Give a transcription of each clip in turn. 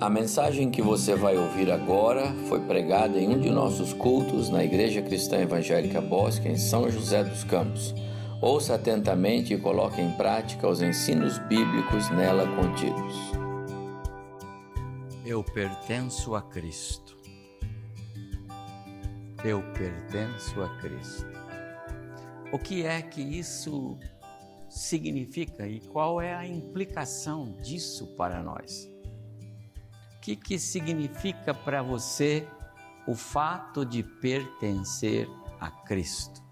A mensagem que você vai ouvir agora foi pregada em um de nossos cultos na Igreja Cristã Evangélica Bosque, em São José dos Campos. Ouça atentamente e coloque em prática os ensinos bíblicos nela contidos. Eu pertenço a Cristo. Eu pertenço a Cristo. O que é que isso significa e qual é a implicação disso para nós? Que, que significa para você o fato de pertencer a Cristo?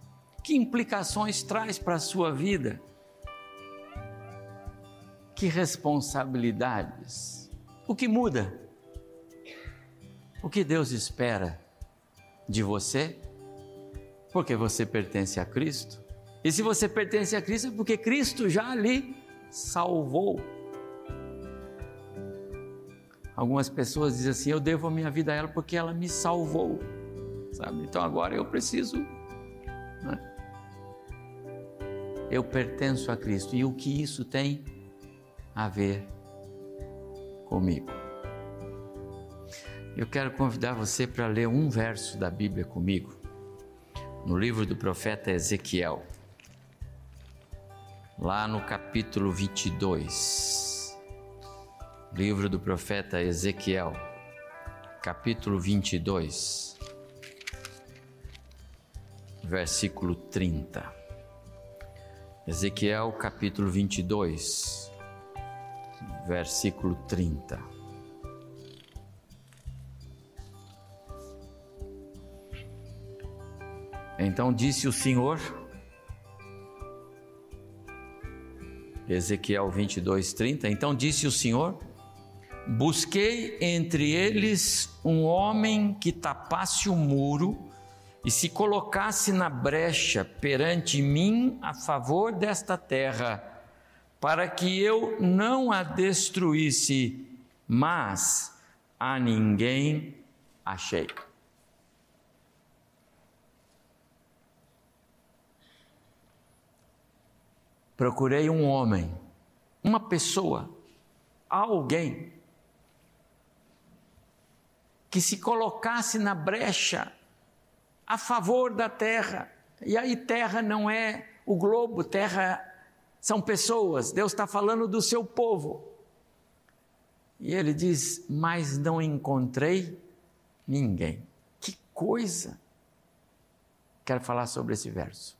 Que implicações traz para a sua vida? Que responsabilidades? O que muda? O que Deus espera de você? Porque você pertence a Cristo. E se você pertence a Cristo, é porque Cristo já lhe salvou. Algumas pessoas dizem assim: eu devo a minha vida a ela porque ela me salvou, sabe? Então agora eu preciso. Né? Eu pertenço a Cristo e o que isso tem a ver comigo? Eu quero convidar você para ler um verso da Bíblia comigo, no livro do profeta Ezequiel, lá no capítulo 22 livro do profeta Ezequiel, capítulo 22, versículo 30. Ezequiel, capítulo 22, versículo 30. Então disse o Senhor, Ezequiel 22, 30. Então disse o Senhor, Busquei entre eles um homem que tapasse o muro e se colocasse na brecha perante mim a favor desta terra, para que eu não a destruísse, mas a ninguém achei. Procurei um homem, uma pessoa, alguém que se colocasse na brecha a favor da terra. E aí, terra não é o globo, terra são pessoas. Deus está falando do seu povo. E ele diz: Mas não encontrei ninguém. Que coisa! Quero falar sobre esse verso.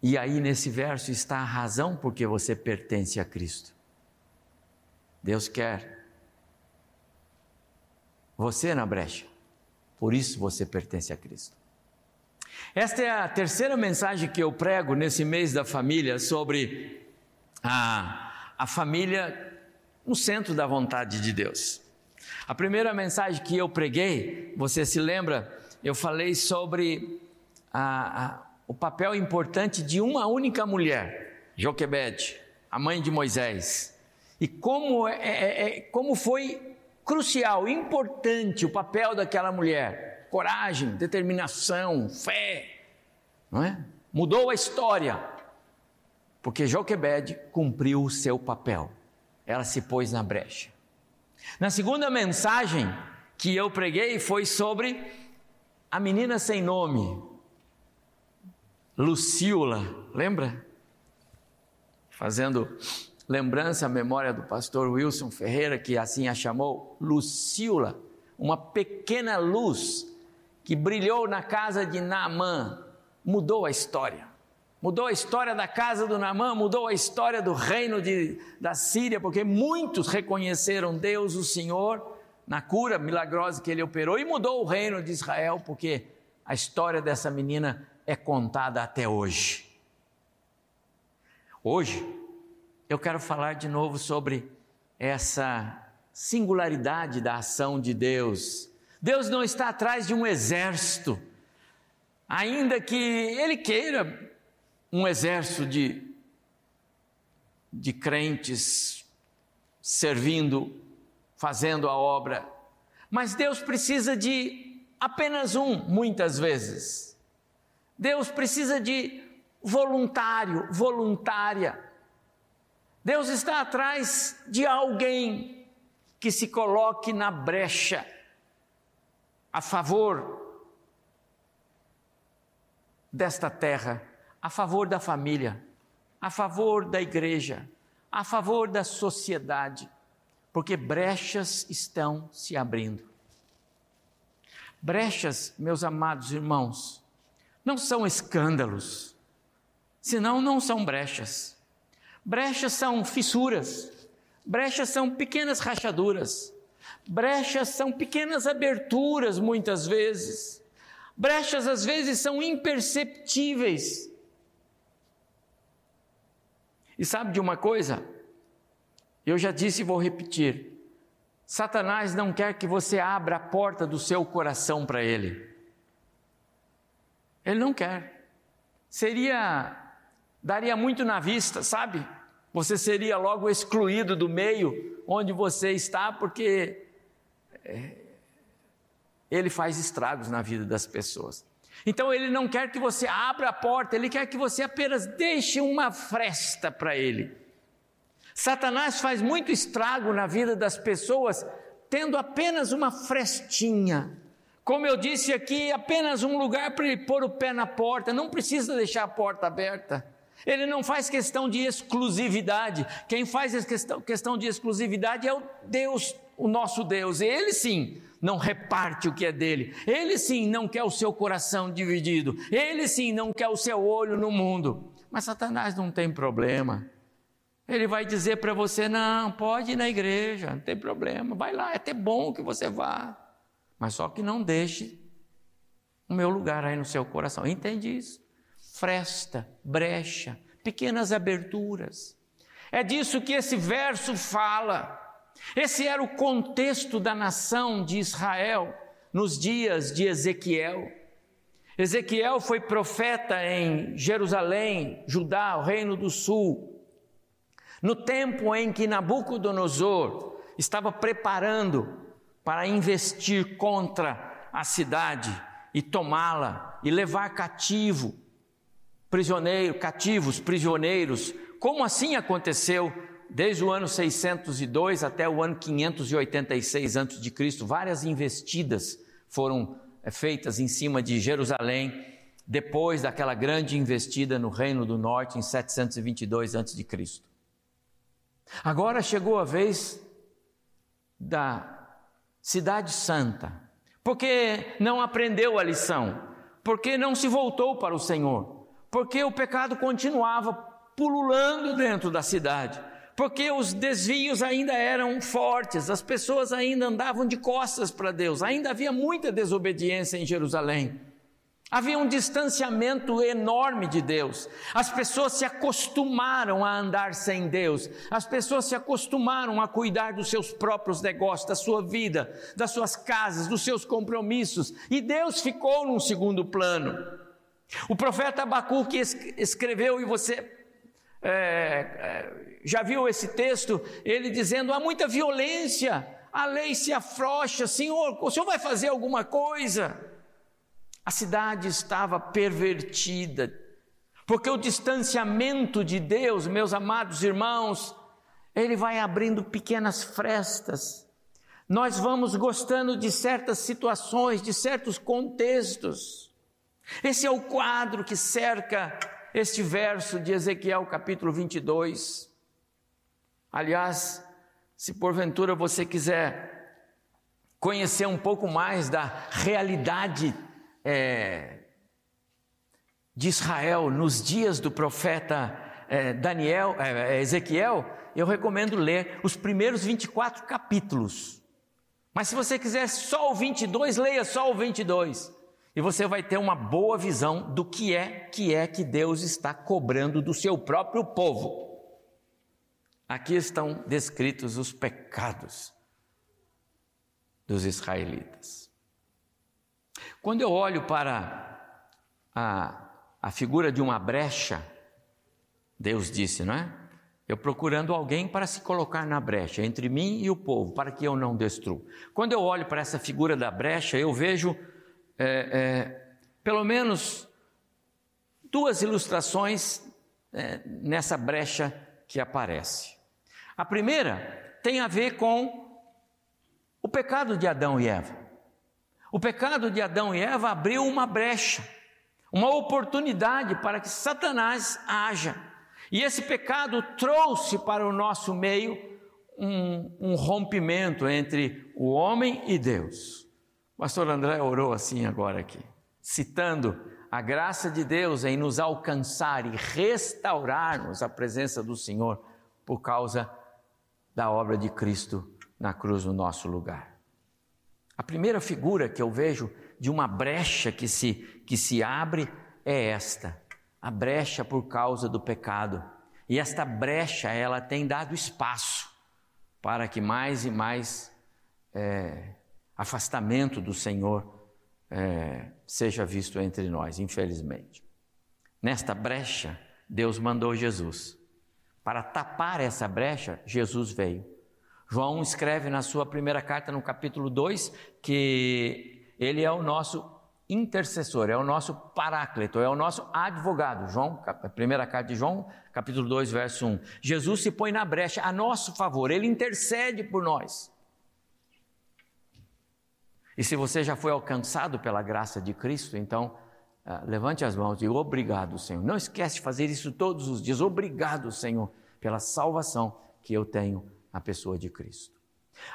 E aí, nesse verso, está a razão porque você pertence a Cristo. Deus quer você na brecha. Por isso você pertence a Cristo. Esta é a terceira mensagem que eu prego nesse mês da família sobre a, a família no centro da vontade de Deus. A primeira mensagem que eu preguei, você se lembra, eu falei sobre a, a, o papel importante de uma única mulher, Joquebede, a mãe de Moisés, e como, é, é, é como foi crucial, importante o papel daquela mulher. Coragem, determinação, fé, não é? Mudou a história, porque Joquebed cumpriu o seu papel. Ela se pôs na brecha. Na segunda mensagem que eu preguei foi sobre a menina sem nome, Lucila, lembra? Fazendo lembrança memória do pastor Wilson Ferreira, que assim a chamou, Lucila, uma pequena luz que brilhou na casa de Naamã, mudou a história. Mudou a história da casa do Naamã, mudou a história do reino de, da Síria, porque muitos reconheceram Deus, o Senhor, na cura milagrosa que ele operou, e mudou o reino de Israel, porque a história dessa menina é contada até hoje. Hoje, eu quero falar de novo sobre essa singularidade da ação de Deus. Deus não está atrás de um exército, ainda que Ele queira um exército de, de crentes servindo, fazendo a obra, mas Deus precisa de apenas um, muitas vezes. Deus precisa de voluntário, voluntária Deus está atrás de alguém que se coloque na brecha a favor desta terra, a favor da família, a favor da igreja, a favor da sociedade, porque brechas estão se abrindo. Brechas, meus amados irmãos, não são escândalos, senão não são brechas. Brechas são fissuras, brechas são pequenas rachaduras, brechas são pequenas aberturas, muitas vezes. Brechas, às vezes, são imperceptíveis. E sabe de uma coisa? Eu já disse e vou repetir. Satanás não quer que você abra a porta do seu coração para ele. Ele não quer. Seria, daria muito na vista, sabe? Você seria logo excluído do meio onde você está, porque é, ele faz estragos na vida das pessoas. Então ele não quer que você abra a porta, ele quer que você apenas deixe uma fresta para ele. Satanás faz muito estrago na vida das pessoas tendo apenas uma frestinha. Como eu disse aqui, apenas um lugar para ele pôr o pé na porta, não precisa deixar a porta aberta. Ele não faz questão de exclusividade. Quem faz questão, de exclusividade é o Deus, o nosso Deus. Ele sim não reparte o que é dele. Ele sim não quer o seu coração dividido. Ele sim não quer o seu olho no mundo. Mas Satanás não tem problema. Ele vai dizer para você: não, pode ir na igreja, não tem problema, vai lá, é até bom que você vá. Mas só que não deixe o meu lugar aí no seu coração. Entende isso? Fresta, brecha, pequenas aberturas. É disso que esse verso fala. Esse era o contexto da nação de Israel nos dias de Ezequiel. Ezequiel foi profeta em Jerusalém, Judá, o reino do sul, no tempo em que Nabucodonosor estava preparando para investir contra a cidade e tomá-la e levar cativo, prisioneiro, cativos, prisioneiros, como assim aconteceu desde o ano 602 até o ano 586 a.C., várias investidas foram eh, feitas em cima de Jerusalém, depois daquela grande investida no Reino do Norte em 722 a.C. Agora chegou a vez da Cidade Santa, porque não aprendeu a lição, porque não se voltou para o Senhor, porque o pecado continuava pululando dentro da cidade, porque os desvios ainda eram fortes, as pessoas ainda andavam de costas para Deus, ainda havia muita desobediência em Jerusalém. Havia um distanciamento enorme de Deus. As pessoas se acostumaram a andar sem Deus. As pessoas se acostumaram a cuidar dos seus próprios negócios, da sua vida, das suas casas, dos seus compromissos. E Deus ficou num segundo plano. O profeta Abacuque escreveu, e você é, é, já viu esse texto, ele dizendo: há muita violência, a lei se afrouxa, Senhor, o Senhor vai fazer alguma coisa? A cidade estava pervertida, porque o distanciamento de Deus, meus amados irmãos, ele vai abrindo pequenas frestas. Nós vamos gostando de certas situações, de certos contextos. Esse é o quadro que cerca este verso de Ezequiel capítulo 22. Aliás, se porventura você quiser conhecer um pouco mais da realidade é, de Israel nos dias do profeta é, Daniel, é, é Ezequiel, eu recomendo ler os primeiros 24 capítulos. Mas se você quiser só o 22, leia só o 22. E você vai ter uma boa visão do que é que é que Deus está cobrando do seu próprio povo. Aqui estão descritos os pecados dos israelitas. Quando eu olho para a, a figura de uma brecha, Deus disse, não é? Eu procurando alguém para se colocar na brecha entre mim e o povo, para que eu não destrua. Quando eu olho para essa figura da brecha, eu vejo é, é, pelo menos duas ilustrações é, nessa brecha que aparece. A primeira tem a ver com O pecado de Adão e Eva. O pecado de Adão e Eva abriu uma brecha, uma oportunidade para que Satanás haja. E esse pecado trouxe para o nosso meio um, um rompimento entre o homem e Deus. Pastor André orou assim agora aqui, citando a graça de Deus em nos alcançar e restaurarmos a presença do Senhor por causa da obra de Cristo na cruz no nosso lugar. A primeira figura que eu vejo de uma brecha que se, que se abre é esta, a brecha por causa do pecado. E esta brecha, ela tem dado espaço para que mais e mais é, afastamento do Senhor é, seja visto entre nós, infelizmente. Nesta brecha, Deus mandou Jesus. Para tapar essa brecha, Jesus veio. João escreve na sua primeira carta, no capítulo 2, que ele é o nosso intercessor, é o nosso paráclito, é o nosso advogado. João, primeira carta de João, capítulo 2, verso 1. Jesus se põe na brecha a nosso favor, ele intercede por nós. E se você já foi alcançado pela graça de Cristo, então uh, levante as mãos e obrigado, Senhor. Não esquece de fazer isso todos os dias. Obrigado, Senhor, pela salvação que eu tenho na pessoa de Cristo.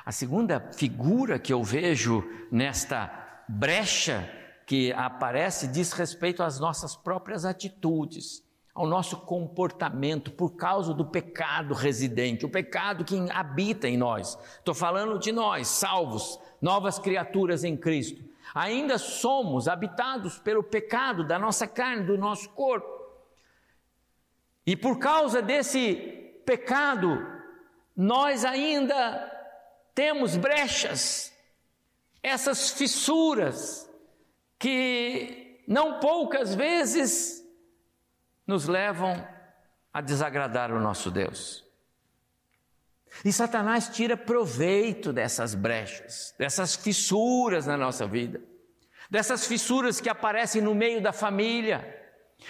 A segunda figura que eu vejo nesta brecha que aparece diz respeito às nossas próprias atitudes, ao nosso comportamento por causa do pecado residente, o pecado que habita em nós. Estou falando de nós, salvos, novas criaturas em Cristo. Ainda somos habitados pelo pecado da nossa carne, do nosso corpo. E por causa desse pecado, nós ainda temos brechas, essas fissuras, que não poucas vezes nos levam a desagradar o nosso Deus. E Satanás tira proveito dessas brechas, dessas fissuras na nossa vida, dessas fissuras que aparecem no meio da família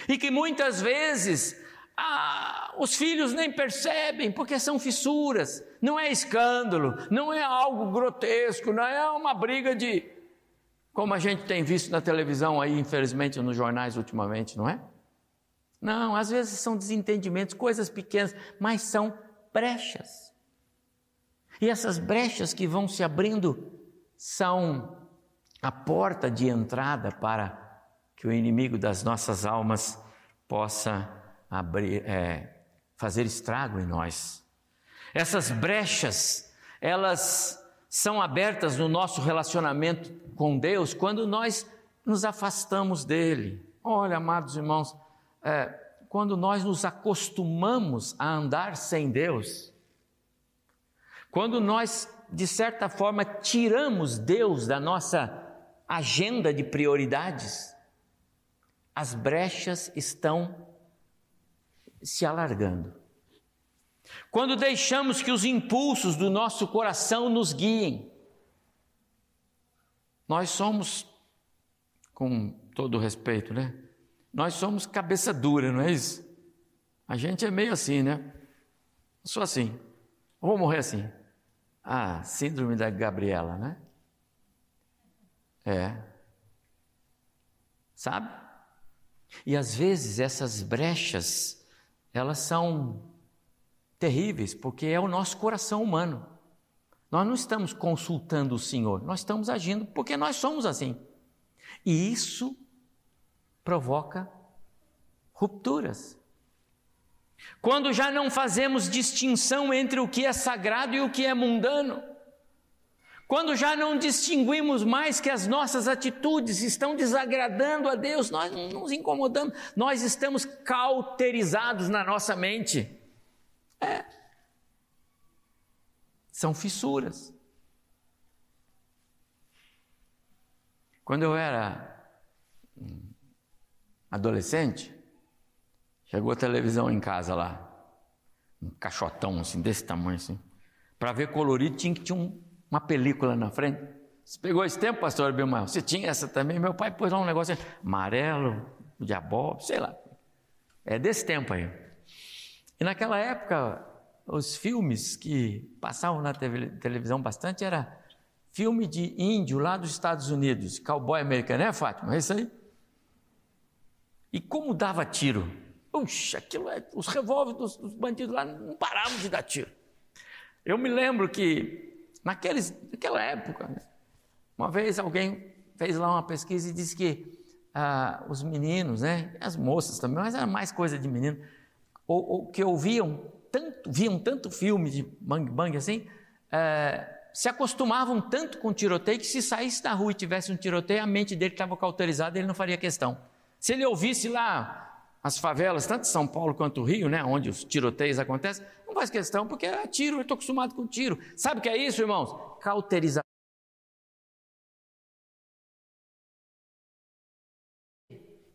e que muitas vezes ah, os filhos nem percebem porque são fissuras, não é escândalo, não é algo grotesco, não é uma briga de. Como a gente tem visto na televisão aí, infelizmente, nos jornais ultimamente, não é? Não, às vezes são desentendimentos, coisas pequenas, mas são brechas. E essas brechas que vão se abrindo são a porta de entrada para que o inimigo das nossas almas possa abrir, é, fazer estrago em nós. Essas brechas, elas são abertas no nosso relacionamento com Deus quando nós nos afastamos dele. Olha, amados irmãos, é, quando nós nos acostumamos a andar sem Deus, quando nós, de certa forma, tiramos Deus da nossa agenda de prioridades, as brechas estão se alargando. Quando deixamos que os impulsos do nosso coração nos guiem, nós somos, com todo respeito, né? Nós somos cabeça dura, não é isso? A gente é meio assim, né? Sou assim. Vou morrer assim. Ah, síndrome da Gabriela, né? É. Sabe? E às vezes essas brechas elas são terríveis, porque é o nosso coração humano. Nós não estamos consultando o Senhor, nós estamos agindo porque nós somos assim. E isso provoca rupturas. Quando já não fazemos distinção entre o que é sagrado e o que é mundano. Quando já não distinguimos mais que as nossas atitudes estão desagradando a Deus, nós não nos incomodamos, nós estamos cauterizados na nossa mente. É. São fissuras. Quando eu era adolescente, chegou a televisão em casa lá, um caixotão assim, desse tamanho assim. Para ver colorido tinha que ter um uma película na frente. Você pegou esse tempo, pastor Bilmar? Você tinha essa também? Meu pai pôs lá um negócio amarelo, diabó, sei lá. É desse tempo aí. E naquela época, os filmes que passavam na televisão bastante era filme de índio lá dos Estados Unidos, cowboy americano, é Fátima? É isso aí? E como dava tiro? Puxa, aquilo é, os revólveres dos, dos, bandidos lá não paravam de dar tiro. Eu me lembro que naqueles, naquela época, uma vez alguém fez lá uma pesquisa e disse que ah, os meninos, né, as moças também, mas era mais coisa de menino, ou, ou que ouviam tanto, viam tanto filme de bang bang assim, é, se acostumavam tanto com tiroteio que se saísse da rua e tivesse um tiroteio, a mente dele estava cauterizada, ele não faria questão. Se ele ouvisse lá as favelas, tanto São Paulo quanto Rio, né, onde os tiroteios acontecem, não faz questão, porque é tiro, eu estou acostumado com tiro. Sabe o que é isso, irmãos? Cauterizar.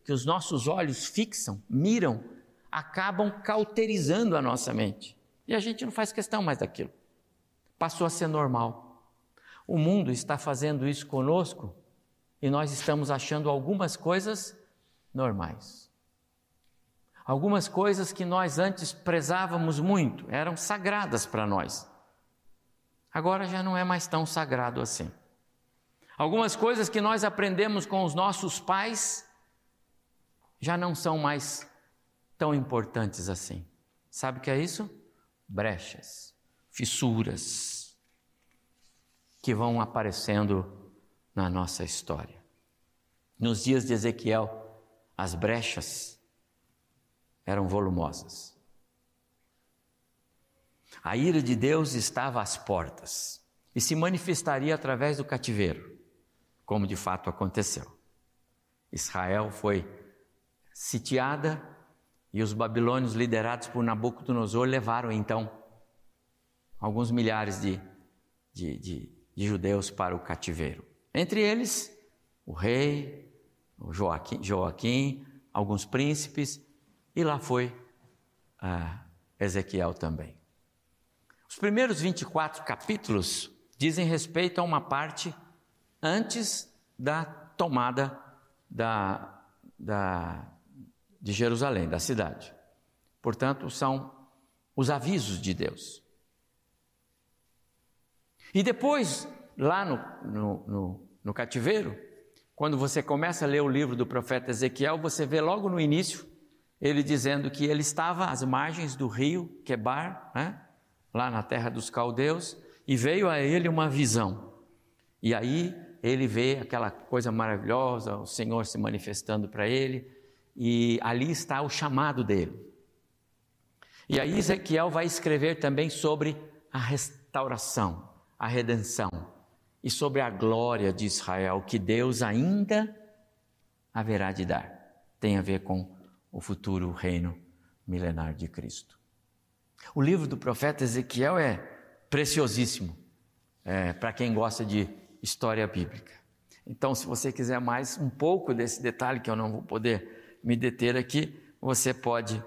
Que os nossos olhos fixam, miram, acabam cauterizando a nossa mente. E a gente não faz questão mais daquilo passou a ser normal. O mundo está fazendo isso conosco e nós estamos achando algumas coisas normais. Algumas coisas que nós antes prezávamos muito, eram sagradas para nós. Agora já não é mais tão sagrado assim. Algumas coisas que nós aprendemos com os nossos pais já não são mais tão importantes assim. Sabe o que é isso? Brechas fissuras que vão aparecendo na nossa história. Nos dias de Ezequiel, as brechas eram volumosas. A ira de Deus estava às portas e se manifestaria através do cativeiro, como de fato aconteceu. Israel foi sitiada e os babilônios, liderados por Nabucodonosor, levaram então alguns milhares de, de, de, de judeus para o cativeiro. Entre eles, o rei, Joaquim, Joaquim alguns príncipes, e lá foi ah, Ezequiel também. Os primeiros 24 capítulos dizem respeito a uma parte antes da tomada da, da, de Jerusalém, da cidade. Portanto, são os avisos de Deus. E depois, lá no, no, no, no cativeiro, quando você começa a ler o livro do profeta Ezequiel, você vê logo no início ele dizendo que ele estava às margens do rio Quebar, né? lá na terra dos caldeus, e veio a ele uma visão. E aí ele vê aquela coisa maravilhosa, o Senhor se manifestando para ele, e ali está o chamado dele. E aí Ezequiel vai escrever também sobre a restauração a redenção e sobre a glória de Israel que Deus ainda haverá de dar. Tem a ver com o futuro reino milenar de Cristo. O livro do profeta Ezequiel é preciosíssimo é, para quem gosta de história bíblica. Então, se você quiser mais um pouco desse detalhe, que eu não vou poder me deter aqui, você pode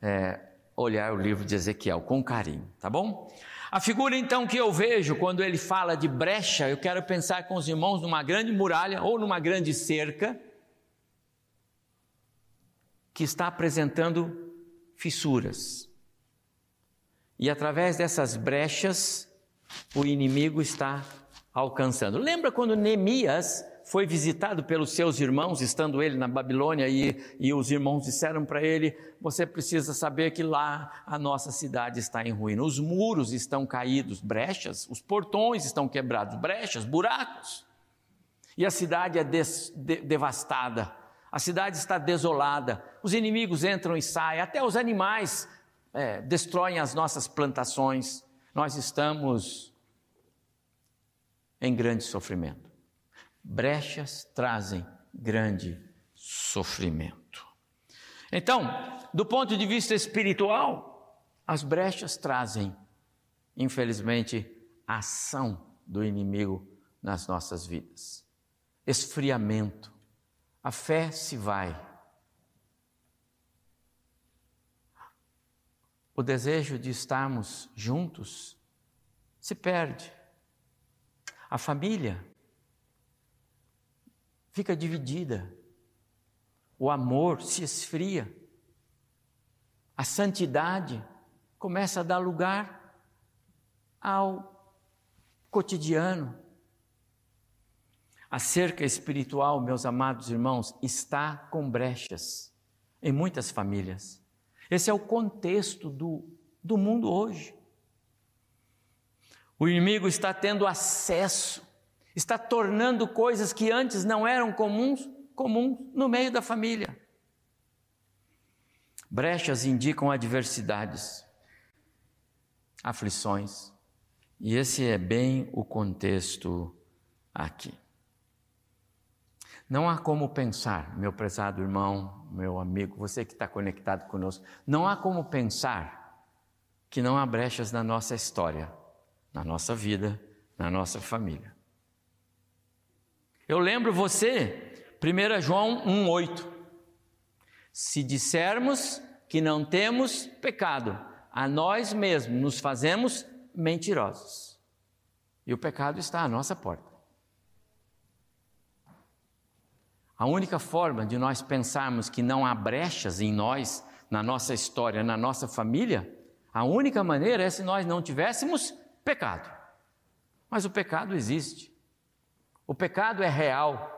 é, olhar o livro de Ezequiel com carinho, tá bom? A figura então que eu vejo quando ele fala de brecha, eu quero pensar com os irmãos numa grande muralha ou numa grande cerca que está apresentando fissuras. E através dessas brechas, o inimigo está alcançando. Lembra quando Neemias foi visitado pelos seus irmãos, estando ele na Babilônia, e, e os irmãos disseram para ele: Você precisa saber que lá a nossa cidade está em ruína, os muros estão caídos, brechas, os portões estão quebrados, brechas, buracos, e a cidade é des, de, devastada, a cidade está desolada, os inimigos entram e saem, até os animais é, destroem as nossas plantações, nós estamos em grande sofrimento brechas trazem grande sofrimento. Então, do ponto de vista espiritual, as brechas trazem, infelizmente, a ação do inimigo nas nossas vidas. Esfriamento. A fé se vai. O desejo de estarmos juntos se perde. A família fica dividida. O amor se esfria. A santidade começa a dar lugar ao cotidiano, A cerca espiritual, meus amados irmãos, está com brechas em muitas famílias. Esse é o contexto do, do mundo hoje. O inimigo está tendo acesso, está tornando coisas que antes não eram comuns, comuns no meio da família. Brechas indicam adversidades, aflições, e esse é bem o contexto aqui. Não há como pensar, meu prezado irmão, meu amigo, você que está conectado conosco, não há como pensar que não há brechas na nossa história na nossa vida, na nossa família. Eu lembro você, 1 João 1,8. Se dissermos que não temos pecado, a nós mesmos nos fazemos mentirosos. E o pecado está à nossa porta. A única forma de nós pensarmos que não há brechas em nós, na nossa história, na nossa família, a única maneira é se nós não tivéssemos Pecado. Mas o pecado existe. O pecado é real.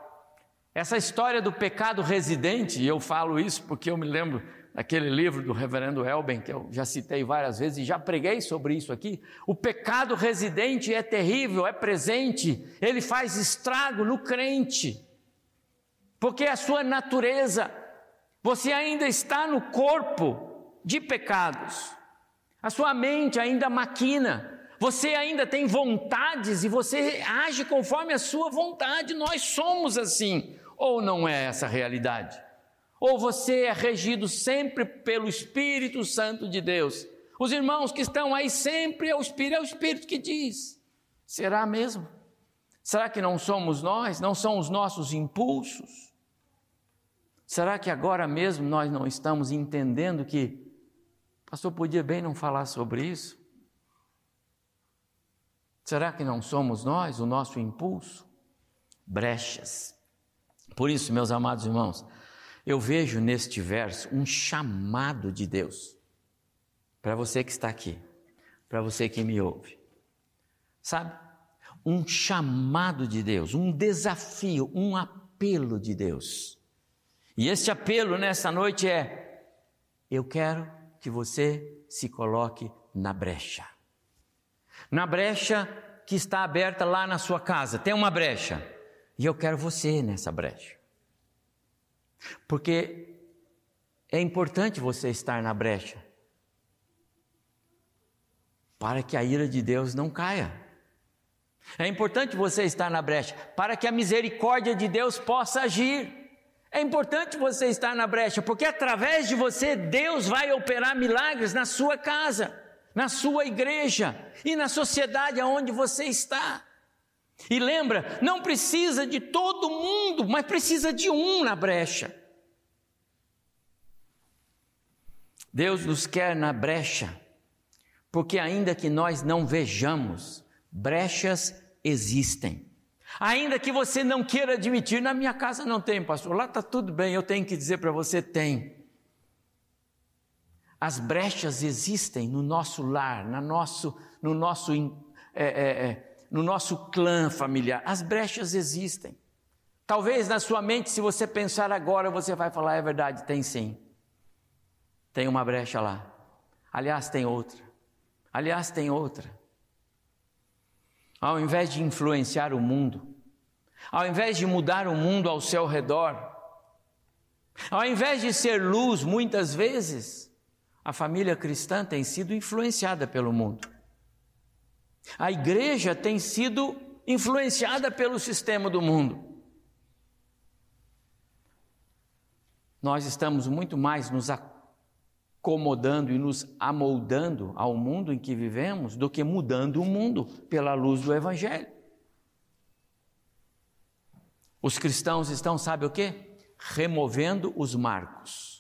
Essa história do pecado residente, e eu falo isso porque eu me lembro daquele livro do reverendo Elben, que eu já citei várias vezes e já preguei sobre isso aqui. O pecado residente é terrível, é presente, ele faz estrago no crente, porque é a sua natureza. Você ainda está no corpo de pecados, a sua mente ainda maquina, você ainda tem vontades e você age conforme a sua vontade. Nós somos assim. Ou não é essa a realidade? Ou você é regido sempre pelo Espírito Santo de Deus? Os irmãos que estão aí sempre é o Espírito, é o Espírito que diz. Será mesmo? Será que não somos nós? Não são os nossos impulsos? Será que agora mesmo nós não estamos entendendo que pastor podia bem não falar sobre isso? Será que não somos nós, o nosso impulso? Brechas. Por isso, meus amados irmãos, eu vejo neste verso um chamado de Deus para você que está aqui, para você que me ouve. Sabe? Um chamado de Deus, um desafio, um apelo de Deus. E este apelo nessa noite é: eu quero que você se coloque na brecha na brecha que está aberta lá na sua casa. Tem uma brecha. E eu quero você nessa brecha. Porque é importante você estar na brecha. Para que a ira de Deus não caia. É importante você estar na brecha para que a misericórdia de Deus possa agir. É importante você estar na brecha, porque através de você Deus vai operar milagres na sua casa na sua igreja e na sociedade aonde você está. E lembra, não precisa de todo mundo, mas precisa de um na brecha. Deus nos quer na brecha, porque ainda que nós não vejamos, brechas existem. Ainda que você não queira admitir, na minha casa não tem, pastor, lá está tudo bem, eu tenho que dizer para você: tem. As brechas existem no nosso lar, no nosso, no nosso, é, é, é, no nosso clã familiar. As brechas existem. Talvez na sua mente, se você pensar agora, você vai falar: é verdade, tem sim. Tem uma brecha lá. Aliás, tem outra. Aliás, tem outra. Ao invés de influenciar o mundo, ao invés de mudar o mundo ao seu redor, ao invés de ser luz, muitas vezes, a família cristã tem sido influenciada pelo mundo. A igreja tem sido influenciada pelo sistema do mundo. Nós estamos muito mais nos acomodando e nos amoldando ao mundo em que vivemos do que mudando o mundo pela luz do Evangelho. Os cristãos estão, sabe o que? Removendo os marcos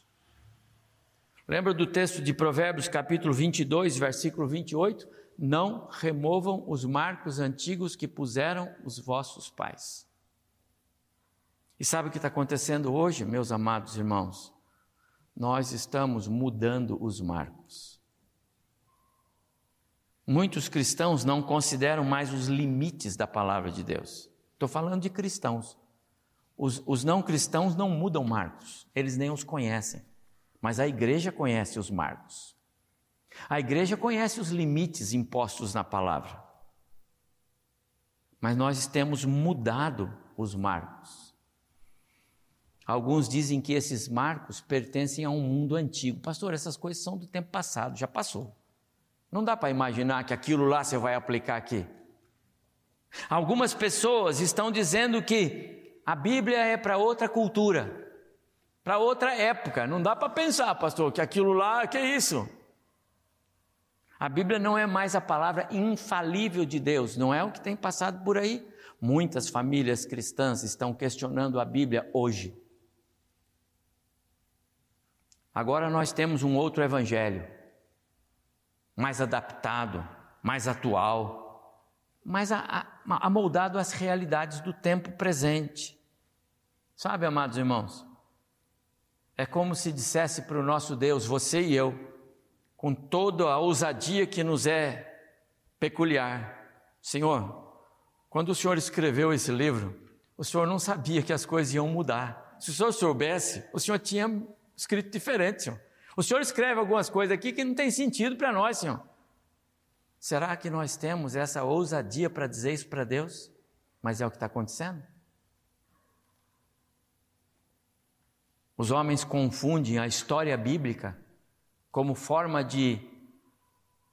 Lembra do texto de Provérbios, capítulo 22, versículo 28? Não removam os marcos antigos que puseram os vossos pais. E sabe o que está acontecendo hoje, meus amados irmãos? Nós estamos mudando os marcos. Muitos cristãos não consideram mais os limites da palavra de Deus. Estou falando de cristãos. Os, os não cristãos não mudam Marcos, eles nem os conhecem. Mas a igreja conhece os Marcos. A igreja conhece os limites impostos na palavra. Mas nós temos mudado os marcos. Alguns dizem que esses marcos pertencem a um mundo antigo. Pastor, essas coisas são do tempo passado, já passou. Não dá para imaginar que aquilo lá você vai aplicar aqui. Algumas pessoas estão dizendo que a Bíblia é para outra cultura, para outra época. Não dá para pensar, pastor, que aquilo lá, que é isso? A Bíblia não é mais a palavra infalível de Deus, não é o que tem passado por aí. Muitas famílias cristãs estão questionando a Bíblia hoje. Agora nós temos um outro evangelho, mais adaptado, mais atual, mais amoldado às realidades do tempo presente. Sabe, amados irmãos? É como se dissesse para o nosso Deus: você e eu, com toda a ousadia que nos é peculiar, Senhor, quando o Senhor escreveu esse livro, o Senhor não sabia que as coisas iam mudar. Se o Senhor soubesse, o Senhor tinha escrito diferente, Senhor. O Senhor escreve algumas coisas aqui que não tem sentido para nós, Senhor. Será que nós temos essa ousadia para dizer isso para Deus? Mas é o que está acontecendo? Os homens confundem a história bíblica como forma de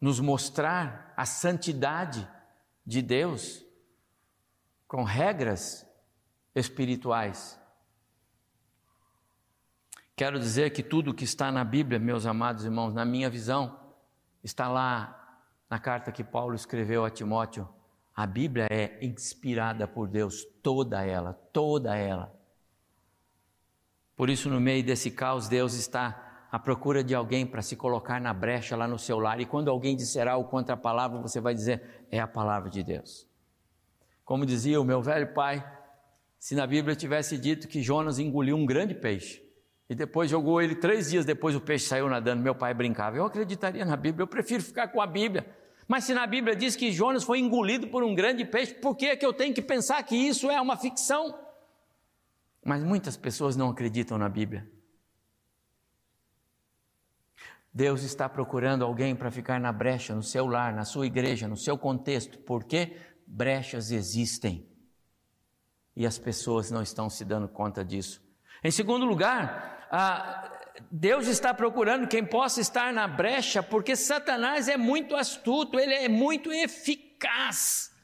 nos mostrar a santidade de Deus com regras espirituais. Quero dizer que tudo que está na Bíblia, meus amados irmãos, na minha visão, está lá na carta que Paulo escreveu a Timóteo. A Bíblia é inspirada por Deus, toda ela, toda ela. Por isso, no meio desse caos, Deus está à procura de alguém para se colocar na brecha lá no seu lar. E quando alguém disser algo contra a palavra, você vai dizer: é a palavra de Deus. Como dizia o meu velho pai, se na Bíblia tivesse dito que Jonas engoliu um grande peixe e depois jogou ele três dias depois, o peixe saiu nadando, meu pai brincava. Eu acreditaria na Bíblia, eu prefiro ficar com a Bíblia. Mas se na Bíblia diz que Jonas foi engolido por um grande peixe, por que, é que eu tenho que pensar que isso é uma ficção? Mas muitas pessoas não acreditam na Bíblia. Deus está procurando alguém para ficar na brecha, no seu lar, na sua igreja, no seu contexto, porque brechas existem. E as pessoas não estão se dando conta disso. Em segundo lugar, Deus está procurando quem possa estar na brecha, porque Satanás é muito astuto, ele é muito eficaz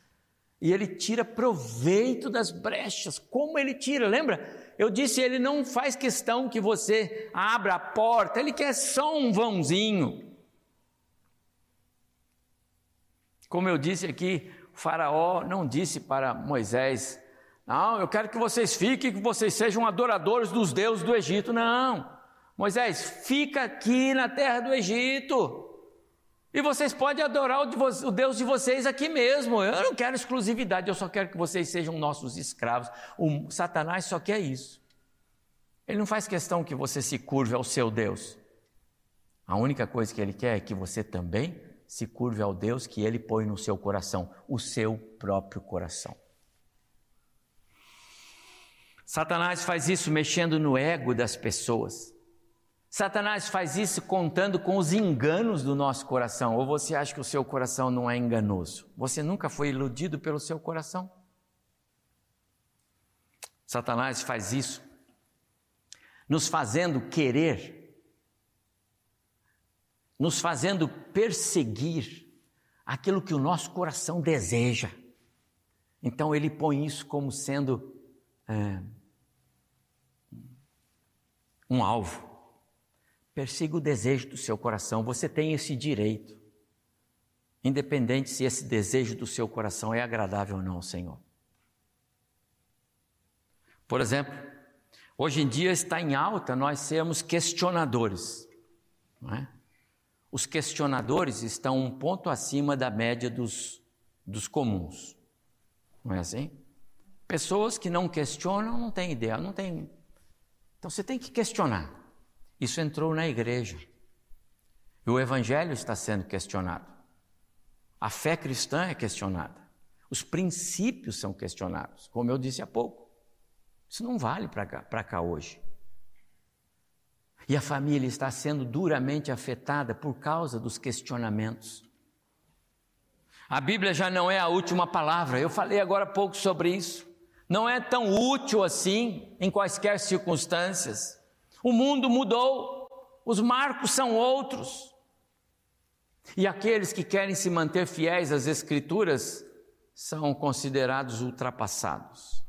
e ele tira proveito das brechas. Como ele tira? Lembra? Eu disse, ele não faz questão que você abra a porta, ele quer só um vãozinho. Como eu disse aqui, o Faraó não disse para Moisés: Não, eu quero que vocês fiquem, que vocês sejam adoradores dos deuses do Egito. Não. Moisés, fica aqui na terra do Egito. E vocês podem adorar o, Deus de vocês aqui mesmo. Eu não quero exclusividade, eu só quero que vocês sejam nossos escravos. O Satanás só quer isso. Ele não faz questão que você se curve ao seu Deus. A única coisa que ele quer é que você também se curve ao Deus que ele põe no seu coração, o seu próprio coração. Satanás faz isso mexendo no ego das pessoas. Satanás faz isso contando com os enganos do nosso coração. Ou você acha que o seu coração não é enganoso? Você nunca foi iludido pelo seu coração? Satanás faz isso, nos fazendo querer, nos fazendo perseguir aquilo que o nosso coração deseja. Então ele põe isso como sendo é, um alvo. Persiga o desejo do seu coração, você tem esse direito, independente se esse desejo do seu coração é agradável ou não ao Senhor. Por exemplo, hoje em dia está em alta nós sermos questionadores. É? Os questionadores estão um ponto acima da média dos, dos comuns. Não é assim? Pessoas que não questionam não têm ideia, não têm. Então você tem que questionar. Isso entrou na igreja. E o evangelho está sendo questionado. A fé cristã é questionada. Os princípios são questionados, como eu disse há pouco. Isso não vale para cá, cá hoje. E a família está sendo duramente afetada por causa dos questionamentos. A Bíblia já não é a última palavra, eu falei agora há pouco sobre isso. Não é tão útil assim em quaisquer circunstâncias. O mundo mudou, os marcos são outros. E aqueles que querem se manter fiéis às Escrituras são considerados ultrapassados.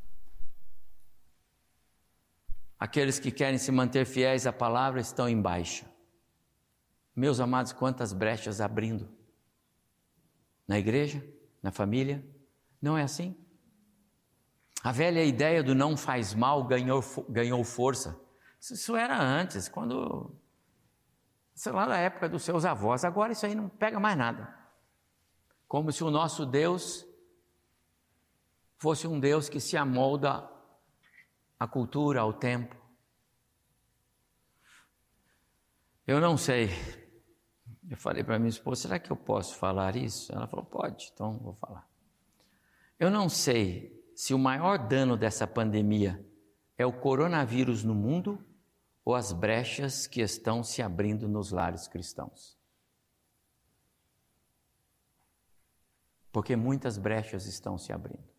Aqueles que querem se manter fiéis à palavra estão em baixa. Meus amados, quantas brechas abrindo. Na igreja, na família, não é assim? A velha ideia do não faz mal ganhou, ganhou força. Isso era antes, quando sei lá, da época dos seus avós. Agora isso aí não pega mais nada. Como se o nosso Deus fosse um Deus que se amolda à cultura, ao tempo. Eu não sei. Eu falei para minha esposa: será que eu posso falar isso? Ela falou: pode, então vou falar. Eu não sei se o maior dano dessa pandemia é o coronavírus no mundo ou as brechas que estão se abrindo nos lares cristãos. Porque muitas brechas estão se abrindo.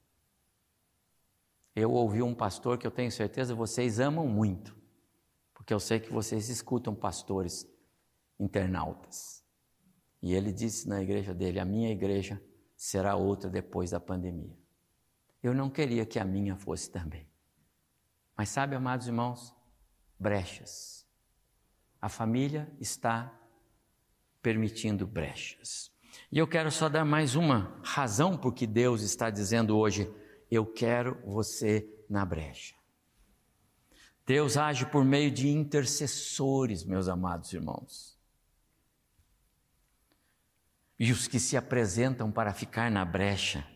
Eu ouvi um pastor que eu tenho certeza vocês amam muito, porque eu sei que vocês escutam pastores internautas. E ele disse na igreja dele: A minha igreja será outra depois da pandemia. Eu não queria que a minha fosse também. Mas sabe, amados irmãos, brechas. A família está permitindo brechas. E eu quero só dar mais uma razão por que Deus está dizendo hoje: eu quero você na brecha. Deus age por meio de intercessores, meus amados irmãos. E os que se apresentam para ficar na brecha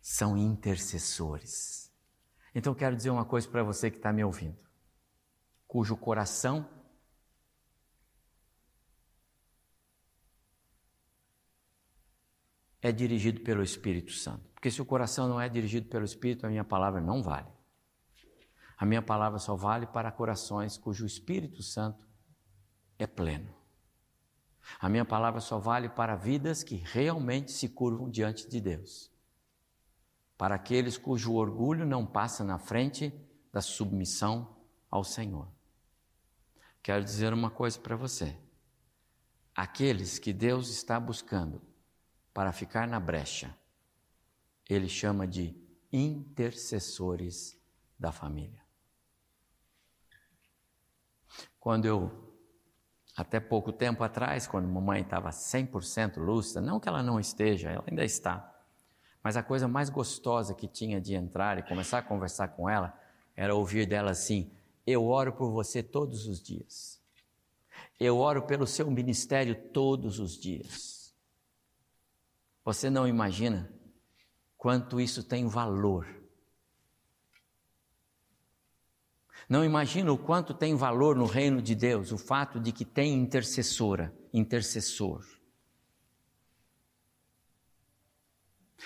são intercessores. Então eu quero dizer uma coisa para você que está me ouvindo cujo coração é dirigido pelo Espírito Santo. Porque se o coração não é dirigido pelo Espírito, a minha palavra não vale. A minha palavra só vale para corações cujo Espírito Santo é pleno. A minha palavra só vale para vidas que realmente se curvam diante de Deus. Para aqueles cujo orgulho não passa na frente da submissão ao Senhor. Quero dizer uma coisa para você. Aqueles que Deus está buscando para ficar na brecha, Ele chama de intercessores da família. Quando eu, até pouco tempo atrás, quando mamãe estava 100% lúcida, não que ela não esteja, ela ainda está, mas a coisa mais gostosa que tinha de entrar e começar a conversar com ela era ouvir dela assim: eu oro por você todos os dias. Eu oro pelo seu ministério todos os dias. Você não imagina quanto isso tem valor. Não imagina o quanto tem valor no reino de Deus o fato de que tem intercessora, intercessor.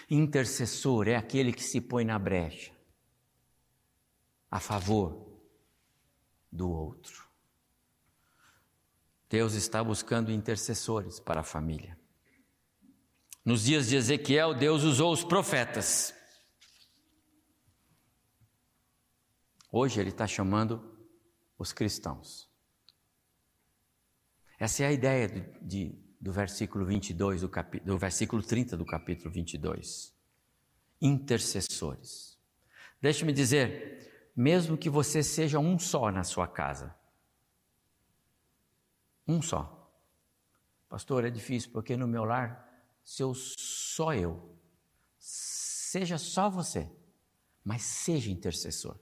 Intercessor é aquele que se põe na brecha a favor do outro. Deus está buscando intercessores para a família. Nos dias de Ezequiel, Deus usou os profetas. Hoje Ele está chamando os cristãos. Essa é a ideia de, de, do versículo 22, do, capi, do versículo 30 do capítulo 22. Intercessores. Deixe-me dizer, mesmo que você seja um só na sua casa. Um só. Pastor, é difícil porque no meu lar, se eu só eu, seja só você, mas seja intercessor.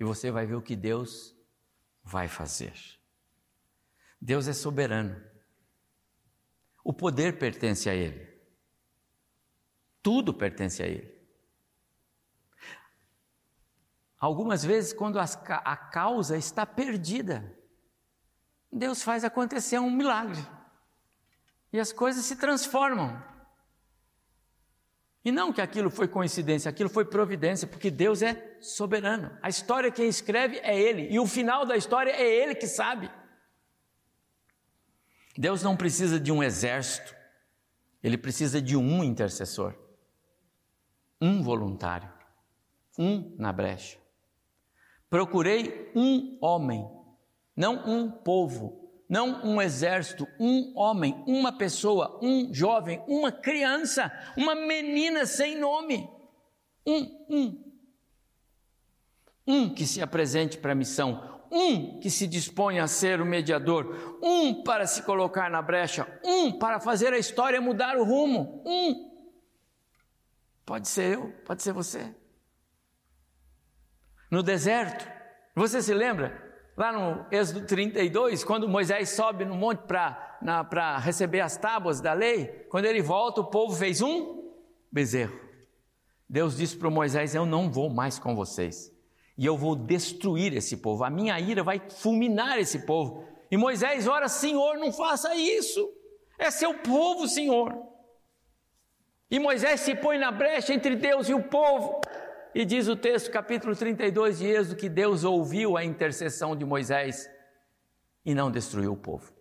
E você vai ver o que Deus vai fazer. Deus é soberano. O poder pertence a Ele. Tudo pertence a Ele. Algumas vezes, quando a causa está perdida, Deus faz acontecer um milagre e as coisas se transformam. E não que aquilo foi coincidência, aquilo foi providência, porque Deus é soberano. A história quem escreve é Ele, e o final da história é Ele que sabe. Deus não precisa de um exército, Ele precisa de um intercessor, um voluntário, um na brecha. Procurei um homem, não um povo, não um exército, um homem, uma pessoa, um jovem, uma criança, uma menina sem nome. Um, um. Um que se apresente para a missão, um que se dispõe a ser o mediador, um para se colocar na brecha, um para fazer a história mudar o rumo, um. Pode ser eu, pode ser você. No deserto, você se lembra? Lá no Êxodo 32, quando Moisés sobe no monte para receber as tábuas da lei, quando ele volta, o povo fez um bezerro. Deus disse para Moisés: Eu não vou mais com vocês, e eu vou destruir esse povo, a minha ira vai fulminar esse povo. E Moisés ora: Senhor, não faça isso, é seu povo, Senhor. E Moisés se põe na brecha entre Deus e o povo. E diz o texto, capítulo 32 de Êxodo, que Deus ouviu a intercessão de Moisés e não destruiu o povo.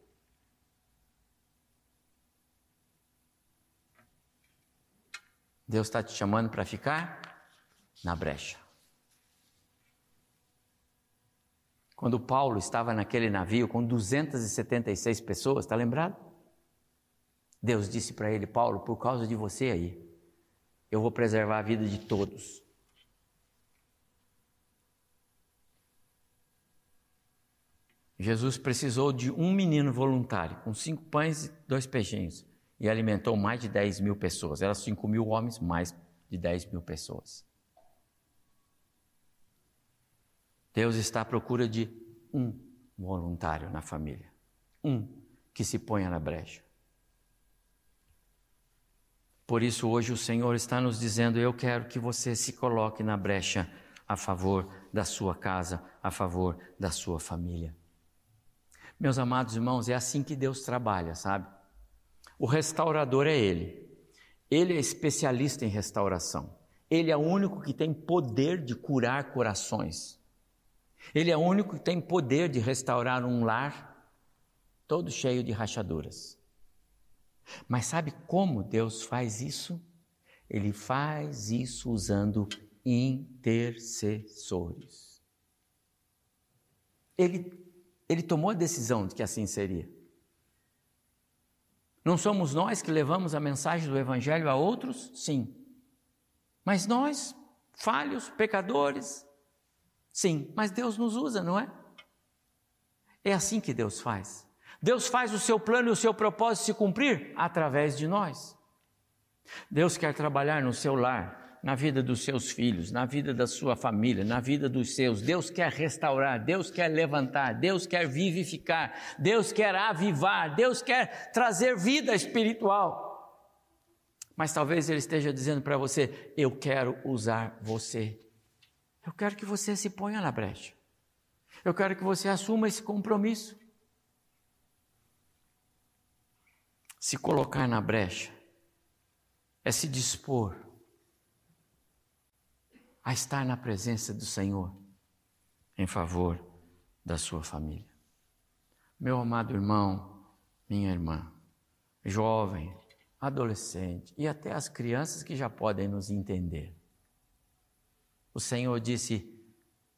Deus está te chamando para ficar na brecha. Quando Paulo estava naquele navio com 276 pessoas, está lembrado? Deus disse para ele: Paulo, por causa de você aí, eu vou preservar a vida de todos. Jesus precisou de um menino voluntário, com cinco pães e dois peixinhos, e alimentou mais de 10 mil pessoas. Eram cinco mil homens, mais de 10 mil pessoas. Deus está à procura de um voluntário na família, um que se ponha na brecha. Por isso, hoje o Senhor está nos dizendo: Eu quero que você se coloque na brecha a favor da sua casa, a favor da sua família. Meus amados irmãos, é assim que Deus trabalha, sabe? O restaurador é Ele. Ele é especialista em restauração. Ele é o único que tem poder de curar corações. Ele é o único que tem poder de restaurar um lar todo cheio de rachaduras. Mas sabe como Deus faz isso? Ele faz isso usando intercessores. Ele ele tomou a decisão de que assim seria. Não somos nós que levamos a mensagem do Evangelho a outros? Sim. Mas nós, falhos, pecadores? Sim. Mas Deus nos usa, não é? É assim que Deus faz. Deus faz o seu plano e o seu propósito se cumprir através de nós. Deus quer trabalhar no seu lar, na vida dos seus filhos, na vida da sua família, na vida dos seus. Deus quer restaurar, Deus quer levantar, Deus quer vivificar, Deus quer avivar, Deus quer trazer vida espiritual. Mas talvez Ele esteja dizendo para você: Eu quero usar você. Eu quero que você se ponha na brecha. Eu quero que você assuma esse compromisso. Se colocar na brecha é se dispor a estar na presença do Senhor em favor da sua família. Meu amado irmão, minha irmã, jovem, adolescente e até as crianças que já podem nos entender. O Senhor disse: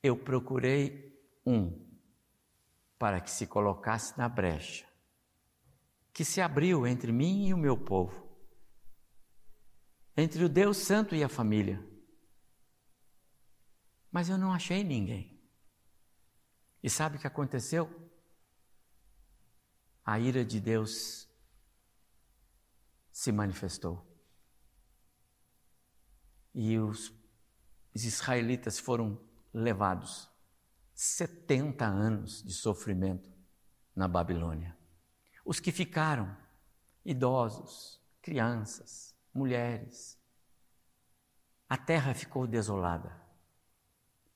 Eu procurei um para que se colocasse na brecha, que se abriu entre mim e o meu povo, entre o Deus Santo e a família. Mas eu não achei ninguém. E sabe o que aconteceu? A ira de Deus se manifestou. E os, israelitas foram levados 70 anos de sofrimento na Babilônia. Os que ficaram, idosos, crianças, mulheres, a terra ficou desolada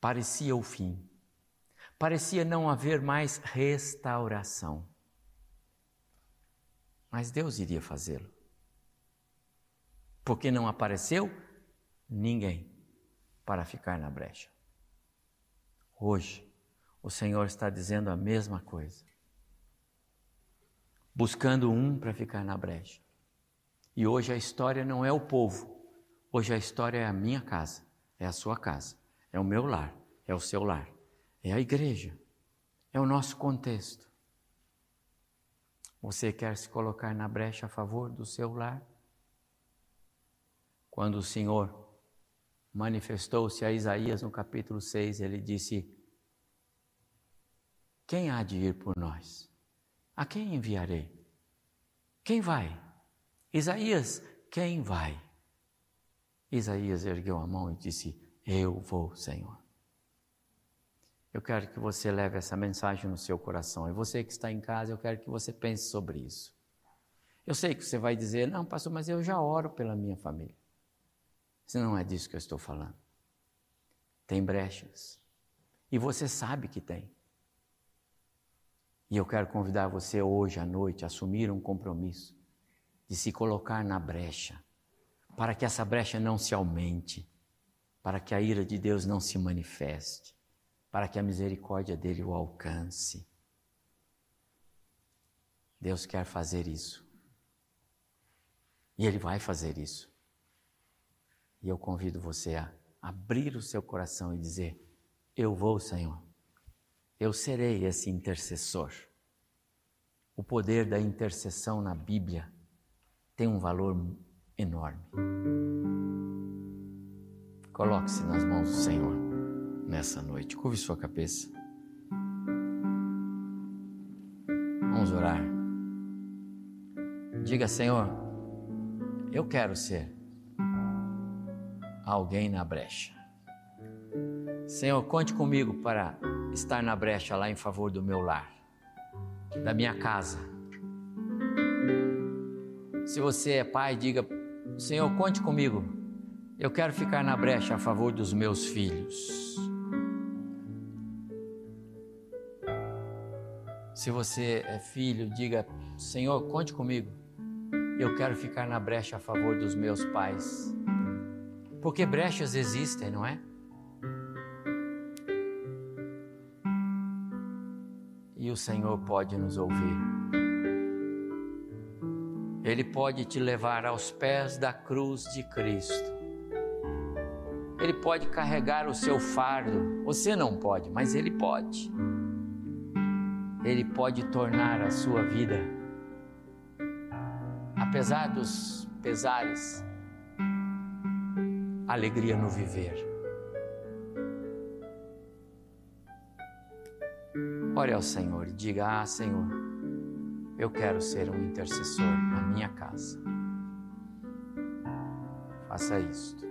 parecia o fim. Parecia não haver mais restauração. Mas Deus iria fazê-lo. Porque não apareceu ninguém para ficar na brecha. Hoje, o Senhor está dizendo a mesma coisa. Buscando um para ficar na brecha. E hoje a história não é o povo, hoje a história é a minha casa, é a sua casa, é o meu lar, é o seu lar, é a igreja, é o nosso contexto. Você quer se colocar na brecha a favor do seu lar? Quando o Senhor manifestou-se a Isaías no capítulo 6, ele disse: Quem há de ir por nós? A quem enviarei? Quem vai? Isaías, quem vai? Isaías ergueu a mão e disse: Eu vou, Senhor. Eu quero que você leve essa mensagem no seu coração. E você que está em casa, eu quero que você pense sobre isso. Eu sei que você vai dizer: Não, pastor, mas eu já oro pela minha família. Se não é disso que eu estou falando. Tem brechas. E você sabe que tem. E eu quero convidar você hoje à noite a assumir um compromisso de se colocar na brecha, para que essa brecha não se aumente, para que a ira de Deus não se manifeste, para que a misericórdia dele o alcance. Deus quer fazer isso. E Ele vai fazer isso. E eu convido você a abrir o seu coração e dizer: Eu vou, Senhor. Eu serei esse intercessor. O poder da intercessão na Bíblia tem um valor enorme. Coloque-se nas mãos do Senhor nessa noite. Curve sua cabeça. Vamos orar. Diga, Senhor, eu quero ser alguém na brecha. Senhor, conte comigo para estar na brecha lá em favor do meu lar, da minha casa. Se você é pai, diga: Senhor, conte comigo. Eu quero ficar na brecha a favor dos meus filhos. Se você é filho, diga: Senhor, conte comigo. Eu quero ficar na brecha a favor dos meus pais. Porque brechas existem, não é? E o Senhor pode nos ouvir. Ele pode te levar aos pés da cruz de Cristo. Ele pode carregar o seu fardo. Você não pode, mas Ele pode. Ele pode tornar a sua vida, apesar dos pesares, alegria no viver. Ore ao Senhor diga: Ah, Senhor, eu quero ser um intercessor na minha casa. Faça isto.